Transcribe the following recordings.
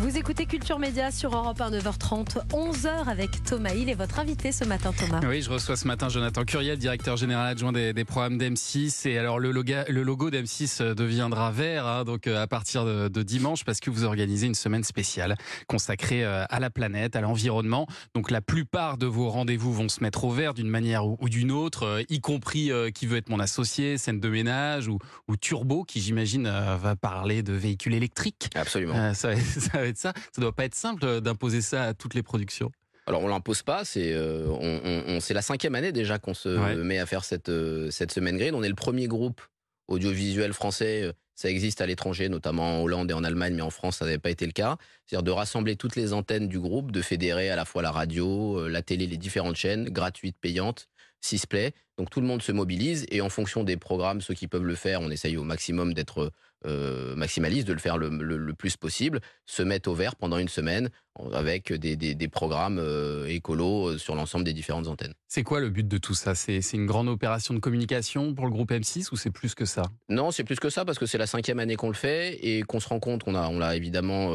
Vous écoutez Culture Média sur Europe 1, 9h30, 11h avec Thomas Hill et votre invité ce matin, Thomas. Oui, je reçois ce matin Jonathan Curiel, directeur général adjoint des, des programmes d'M6. Et alors, le logo, le logo d'M6 deviendra vert, hein, donc euh, à partir de, de, dimanche, parce que vous organisez une semaine spéciale consacrée euh, à la planète, à l'environnement. Donc, la plupart de vos rendez-vous vont se mettre au vert d'une manière ou, ou d'une autre, euh, y compris Qui veut être mon associé, scène de ménage ou, ou Turbo, qui j'imagine va parler de véhicules électriques. Absolument. ça, ça ça. Ça doit pas être simple d'imposer ça à toutes les productions. Alors on l'impose pas, c'est euh, on, on, la cinquième année déjà qu'on se met à faire cette, euh, cette semaine green. On est le premier groupe audiovisuel français, euh, ça existe à l'étranger, notamment en Hollande et en Allemagne, mais en France ça n'avait pas été le cas. C'est-à-dire de rassembler toutes les antennes du groupe, de fédérer à la fois la radio, la télé, les différentes chaînes, gratuites, payantes, Sisplay. Donc tout le monde se mobilise et en fonction des programmes, ceux qui peuvent le faire, on essaye au maximum d'être euh, maximaliste, de le faire le, plus possible, se mettre au vert pendant une semaine avec des, des, programmes euh, écolos euh, sur l'ensemble des différentes antennes. C'est quoi le but de tout ça? C'est une grande opération de communication pour le groupe M6 ou c'est plus que ça? Non, c'est plus que ça parce que c'est la cinquième année qu'on le fait et qu'on se rend compte, on l'a on l'a évidemment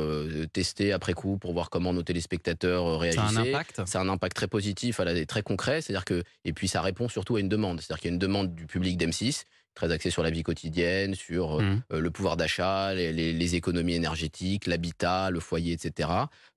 testé après coup pour voir comment nos téléspectateurs réagissaient. C'est un impact? C'est un impact très positif, très concret, c'est-à-dire que et puis ça répond surtout à une demande, c'est-à-dire qu'il y a une demande du public d'M6 très axé sur la vie quotidienne, sur euh, mmh. euh, le pouvoir d'achat, les, économies énergétiques, l'habitat, le foyer, etc.,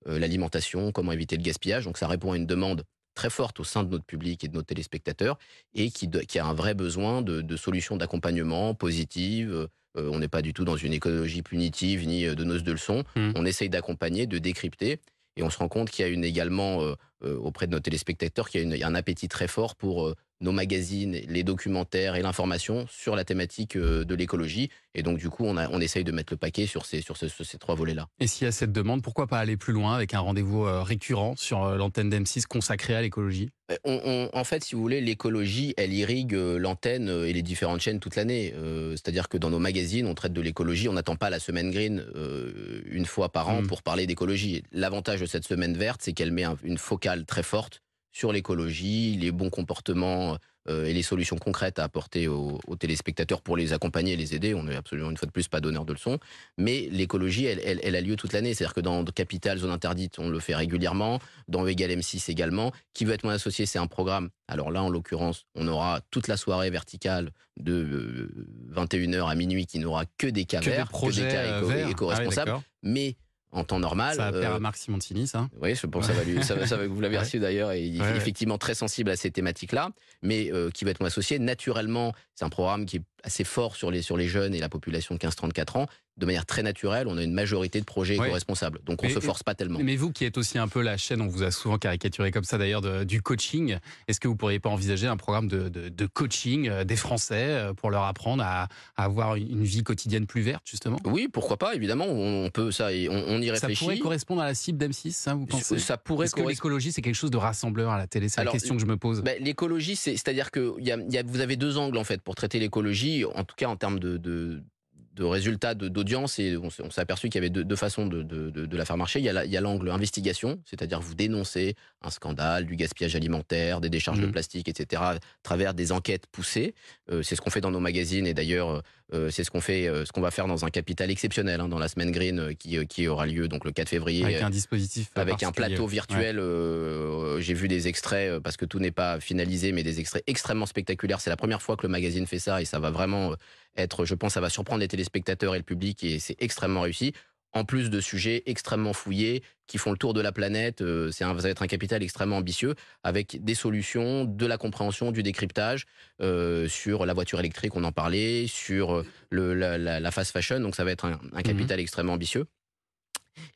euh, l'alimentation, comment éviter le gaspillage. Donc ça répond à une demande très forte au sein de notre public et de nos téléspectateurs et qui, qui a un vrai besoin de, solutions d'accompagnement positives. on n'est pas du tout dans une écologie punitive ni de donneuse de leçons. Mmh. On essaye d'accompagner, de décrypter. Et on se rend compte qu'il y a une également auprès de nos téléspectateurs qu'il y a un appétit très fort pour nos magazines, les documentaires et l'information sur la thématique euh, de l'écologie. Et donc, du coup, on, a, on essaye de mettre le paquet sur ces, sur ces, trois volets-là. Et s'il y a cette demande, pourquoi pas aller plus loin avec un rendez-vous euh, récurrent sur euh, l'antenne d'M6 consacré à l'écologie? En fait, si vous voulez, l'écologie, elle irrigue l'antenne et les différentes chaînes toute l'année. C'est-à-dire que dans nos magazines, on traite de l'écologie. On n'attend pas la semaine green une fois par an mmh. pour parler d'écologie. L'avantage de cette semaine verte, c'est qu'elle met une focale très forte sur l'écologie, les bons comportements euh, et les solutions concrètes à apporter aux, téléspectateurs pour les accompagner et les aider. On n'est absolument une fois de plus pas donneur de leçons. Mais l'écologie, elle, a lieu toute l'année. C'est-à-dire que dans Capital, Zone Interdite, on le fait régulièrement. Dans Egal M6 également. Qui veut être mon associé C'est un programme. Alors là, en l'occurrence, on aura toute la soirée verticale de 21h euh, à minuit qui n'aura que des cas verts, que des cas euh, éco-responsables. Ah mais en temps normal. Ça va à Marc Simoncini, ça Oui, je pense que ça va lui. ça, ça, vous l'avez reçu d'ailleurs, et il est effectivement très sensible à ces thématiques-là, mais euh, qui va être mon associé. Naturellement, c'est un programme qui est assez fort sur les, sur les jeunes et la population de 15-34 ans de manière très naturelle, on a une majorité de projets éco-responsables. Donc on ne se force pas tellement. Mais vous qui êtes aussi un peu la chaîne, on vous a souvent caricaturé comme ça d'ailleurs, du coaching, est-ce que vous ne pourriez pas envisager un programme de, de, coaching euh, des Français euh, pour leur apprendre à, avoir une vie quotidienne plus verte, justement? Oui, pourquoi pas, évidemment, on peut ça, on, on y réfléchit. Ça pourrait correspondre à la cible d'M6, ça, vous pensez? Ça pourrait Est-ce que l'écologie, c'est quelque chose de rassembleur à la télé? C'est la question que je me pose. Ben, l'écologie, c'est-à-dire que y a, vous avez deux angles, en fait, pour traiter l'écologie, en tout cas en termes de résultats d'audience et on s'est aperçu qu'il y avait deux, façons de, de, la faire marcher. Il y a l'angle investigation, c'est-à-dire vous dénoncez un scandale, du gaspillage alimentaire, des décharges de mmh. plastique, etc., à travers des enquêtes poussées. Euh, c'est ce qu'on fait dans nos magazines et d'ailleurs euh, c'est ce qu'on fait, euh, ce qu'on va faire dans un capital exceptionnel hein, dans la semaine green qui, qui aura lieu donc le 4 février avec un dispositif avec un plateau virtuel. J'ai vu des extraits parce que tout n'est pas finalisé, mais des extraits extrêmement spectaculaires. C'est la première fois que le magazine fait ça et ça va vraiment être, je pense, ça va surprendre les téléspectateurs et le public et c'est extrêmement réussi. En plus de sujets extrêmement fouillés qui font le tour de la planète, euh, c'est ça va être un capital extrêmement ambitieux avec des solutions, de la compréhension, du décryptage euh, sur la voiture électrique, on en parlait, sur le, la, fast fashion. Donc ça va être un, un mmh capital extrêmement ambitieux.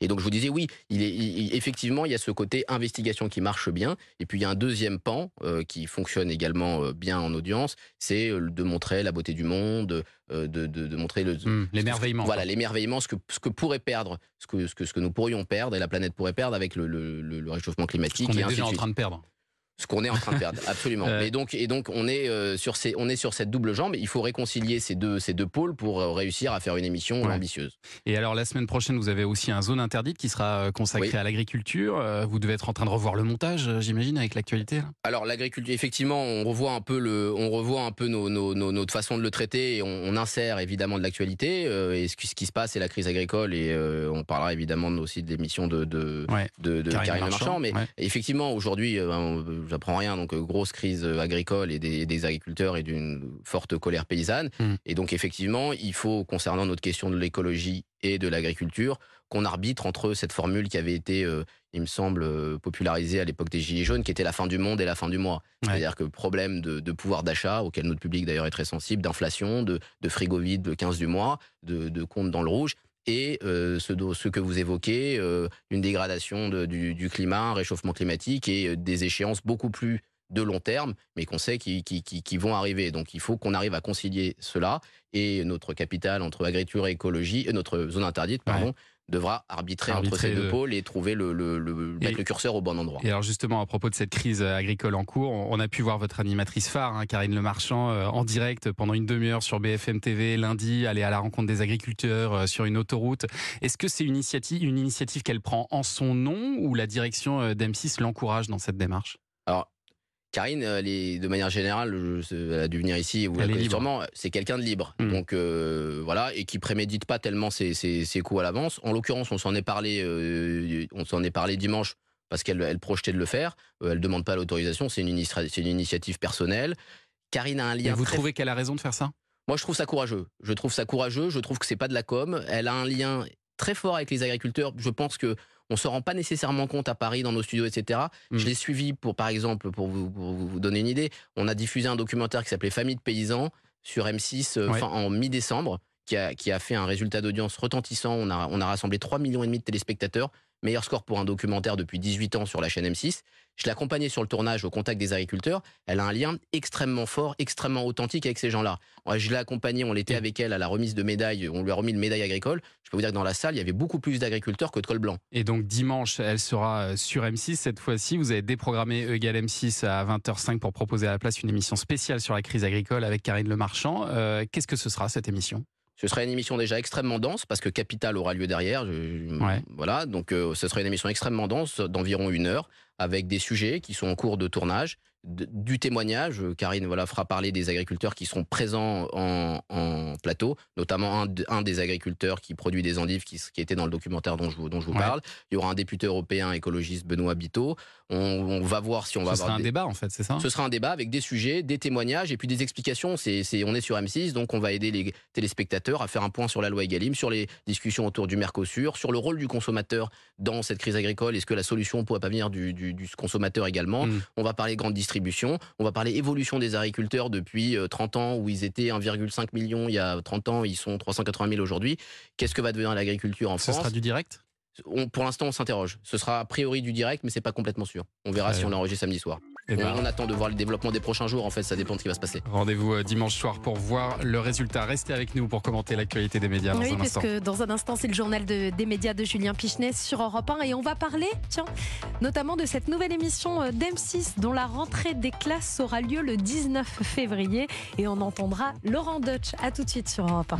Et donc je vous disais oui, il est effectivement il y a ce côté investigation qui marche bien, et puis il y a un deuxième pan euh, qui fonctionne également euh, bien en audience, c'est euh, de montrer la beauté du monde, de, de, de, montrer le mmh, l'émerveillement. Voilà l'émerveillement, ce que ce que pourrait perdre, ce que ce que ce que nous pourrions perdre et la planète pourrait perdre avec le, le, le réchauffement climatique. Ce qu'on est déjà en train de perdre. Ce qu'on est en train de perdre, absolument. Et donc, et donc, on est euh, sur ces, on est sur cette double jambe. Il faut réconcilier ces deux, ces deux pôles pour euh, réussir à faire une émission Ouais. ambitieuse. Et alors la semaine prochaine, vous avez aussi un zone interdite qui sera euh, consacré Oui. à l'agriculture. Vous devez être en train de revoir le montage, j'imagine, avec l'actualité. Alors l'agriculture, effectivement, on revoit un peu le, on revoit un peu nos, nos- nos- notre façon de le traiter et on, on insère évidemment de l'actualité. euh, et ce qui, ce qui se passe, c'est la crise agricole et euh, on parlera évidemment aussi de l'émission de de, Ouais. de, de Karine Karine Le Marchand, Marchand. Mais ouais. effectivement, aujourd'hui, ben, j'apprends rien. Donc euh, grosse crise euh, agricole et des, des agriculteurs et d'une forte colère paysanne. Mm. Et donc effectivement, il faut concernant notre question de l'écologie et de l'agriculture qu'on arbitre entre cette formule qui avait été euh, il me semble, popularisée à l'époque des Gilets jaunes, qui était la fin du monde et la fin du mois. Ouais. C'est-à-dire que problème de, de pouvoir d'achat, auquel notre public d'ailleurs est très sensible, d'inflation, de, de frigo vide le 15 du mois, de, de compte dans le rouge, et euh, ce, que vous évoquez, euh, une dégradation du, climat, un réchauffement climatique et euh, des échéances beaucoup plus de long terme, mais qu'on sait qui, vont arriver. Donc il faut qu'on arrive à concilier cela et notre capital entre agriculture et écologie, notre zone interdite, pardon, devra arbitrer, entre ces deux de- pôles et trouver le, le, le- Et- mettre le curseur au bon endroit. Et alors justement, à propos de cette crise euh, agricole en cours, on a pu voir votre animatrice phare, hein, Karine Le Marchand, euh, en direct pendant une demi-heure sur BFM TV lundi, aller à la rencontre des agriculteurs euh, sur une autoroute. Est-ce que c'est une initiative, une initiative qu'elle prend en son nom ou la direction euh, d'M6 l'encourage dans cette démarche? Alors, Karine, elle est, de manière générale, elle a dû venir ici, vous la sûrement, c'est quelqu'un de libre. Mm. Donc euh, voilà, et qui prémédite pas tellement ses, ses, ses coups à l'avance. En l'occurrence, on s'en est parlé, euh, on s'en est parlé dimanche parce qu'elle elle projetait de le faire. Euh, elle demande pas l'autorisation, c'est une, initiative personnelle. Karine a un Et lien. vous très trouvez qu'elle a raison de faire ça? Moi, je trouve ça courageux. Je trouve ça courageux. Je trouve que c'est pas de la com. Elle a un lien très fort avec les agriculteurs. Je pense que on se rend pas nécessairement compte à Paris, dans nos studios, etc. Mm. Je l'ai suivi pour, par exemple, pour vous, pour vous donner une idée, on a diffusé un documentaire qui s'appelait Famille de paysans sur M6 euh, Ouais. fin- en mi-décembre, qui a, qui a fait un résultat d'audience retentissant. On a, on a rassemblé 3 millions et demi de téléspectateurs. Meilleur score pour un documentaire depuis 18 ans sur la chaîne M6. Je l'ai accompagnée sur le tournage au contact des agriculteurs. Elle a un lien extrêmement fort, extrêmement authentique avec ces gens-là. Je l'ai accompagnée, on l'était avec elle à la remise de médailles, on lui a remis une médaille agricole. Je peux vous dire que dans la salle, il y avait beaucoup plus d'agriculteurs que de col blanc. Et donc dimanche, elle sera euh, sur M6 cette fois-ci. Vous avez déprogrammé E égale M6 à 20h05 pour proposer à la place une émission spéciale sur la crise agricole avec Karine Le Marchand. Euh, Qu'est-ce que ce sera cette émission? Ce sera une émission déjà extrêmement dense parce que Capital aura lieu derrière. Je- Ouais. Voilà, donc euh, ce sera une émission extrêmement dense d'environ une heure avec des sujets qui sont en cours de tournage, du témoignage. Euh, Karine voilà fera parler des agriculteurs qui seront présents en, en plateau, notamment un, de- un des agriculteurs qui produit des endives qui, qui était dans le documentaire dont je, vous- dont je vous Ouais. parle. Il y aura un député européen écologiste Benoît Biteau. On, on va voir si on va Ce avoir sera un des- débat en fait, c'est ça? Ce sera un débat avec des sujets, des témoignages et puis des explications. C'est, on est sur M6, donc on va aider les téléspectateurs à faire un point sur la loi Egalim, sur les discussions autour du Mercosur, sur le rôle du consommateur dans cette crise agricole. Est-ce que la solution ne pourrait pas venir du, du- du consommateur également? Mm. On va parler grande distribution, on va parler évolution des agriculteurs depuis euh, 30 ans où ils étaient 1,5 million il y a 30 ans, ils sont 380 000 aujourd'hui. Qu'est-ce que va devenir l'agriculture en Ce France sera du direct? On- Pour l'instant, on s'interroge. Ce sera a priori du direct, mais c'est pas complètement sûr. On verra si on l'enregistre samedi soir. Eh ben, On, on attend de voir le développement des prochains jours. En fait, ça dépend de ce qui va se passer. Rendez-vous euh, dimanche soir pour voir le résultat. Restez avec nous pour commenter l'actualité des médias dans Oui, un parce instant. que dans un instant, c'est le journal de- des médias de Julien Pichenet sur Europe 1 et on va parler, tiens, notamment de cette nouvelle émission euh, d'M6 dont la rentrée des classes aura lieu le 19 février et on entendra Laurent Deutsch. À tout de suite sur Europe 1.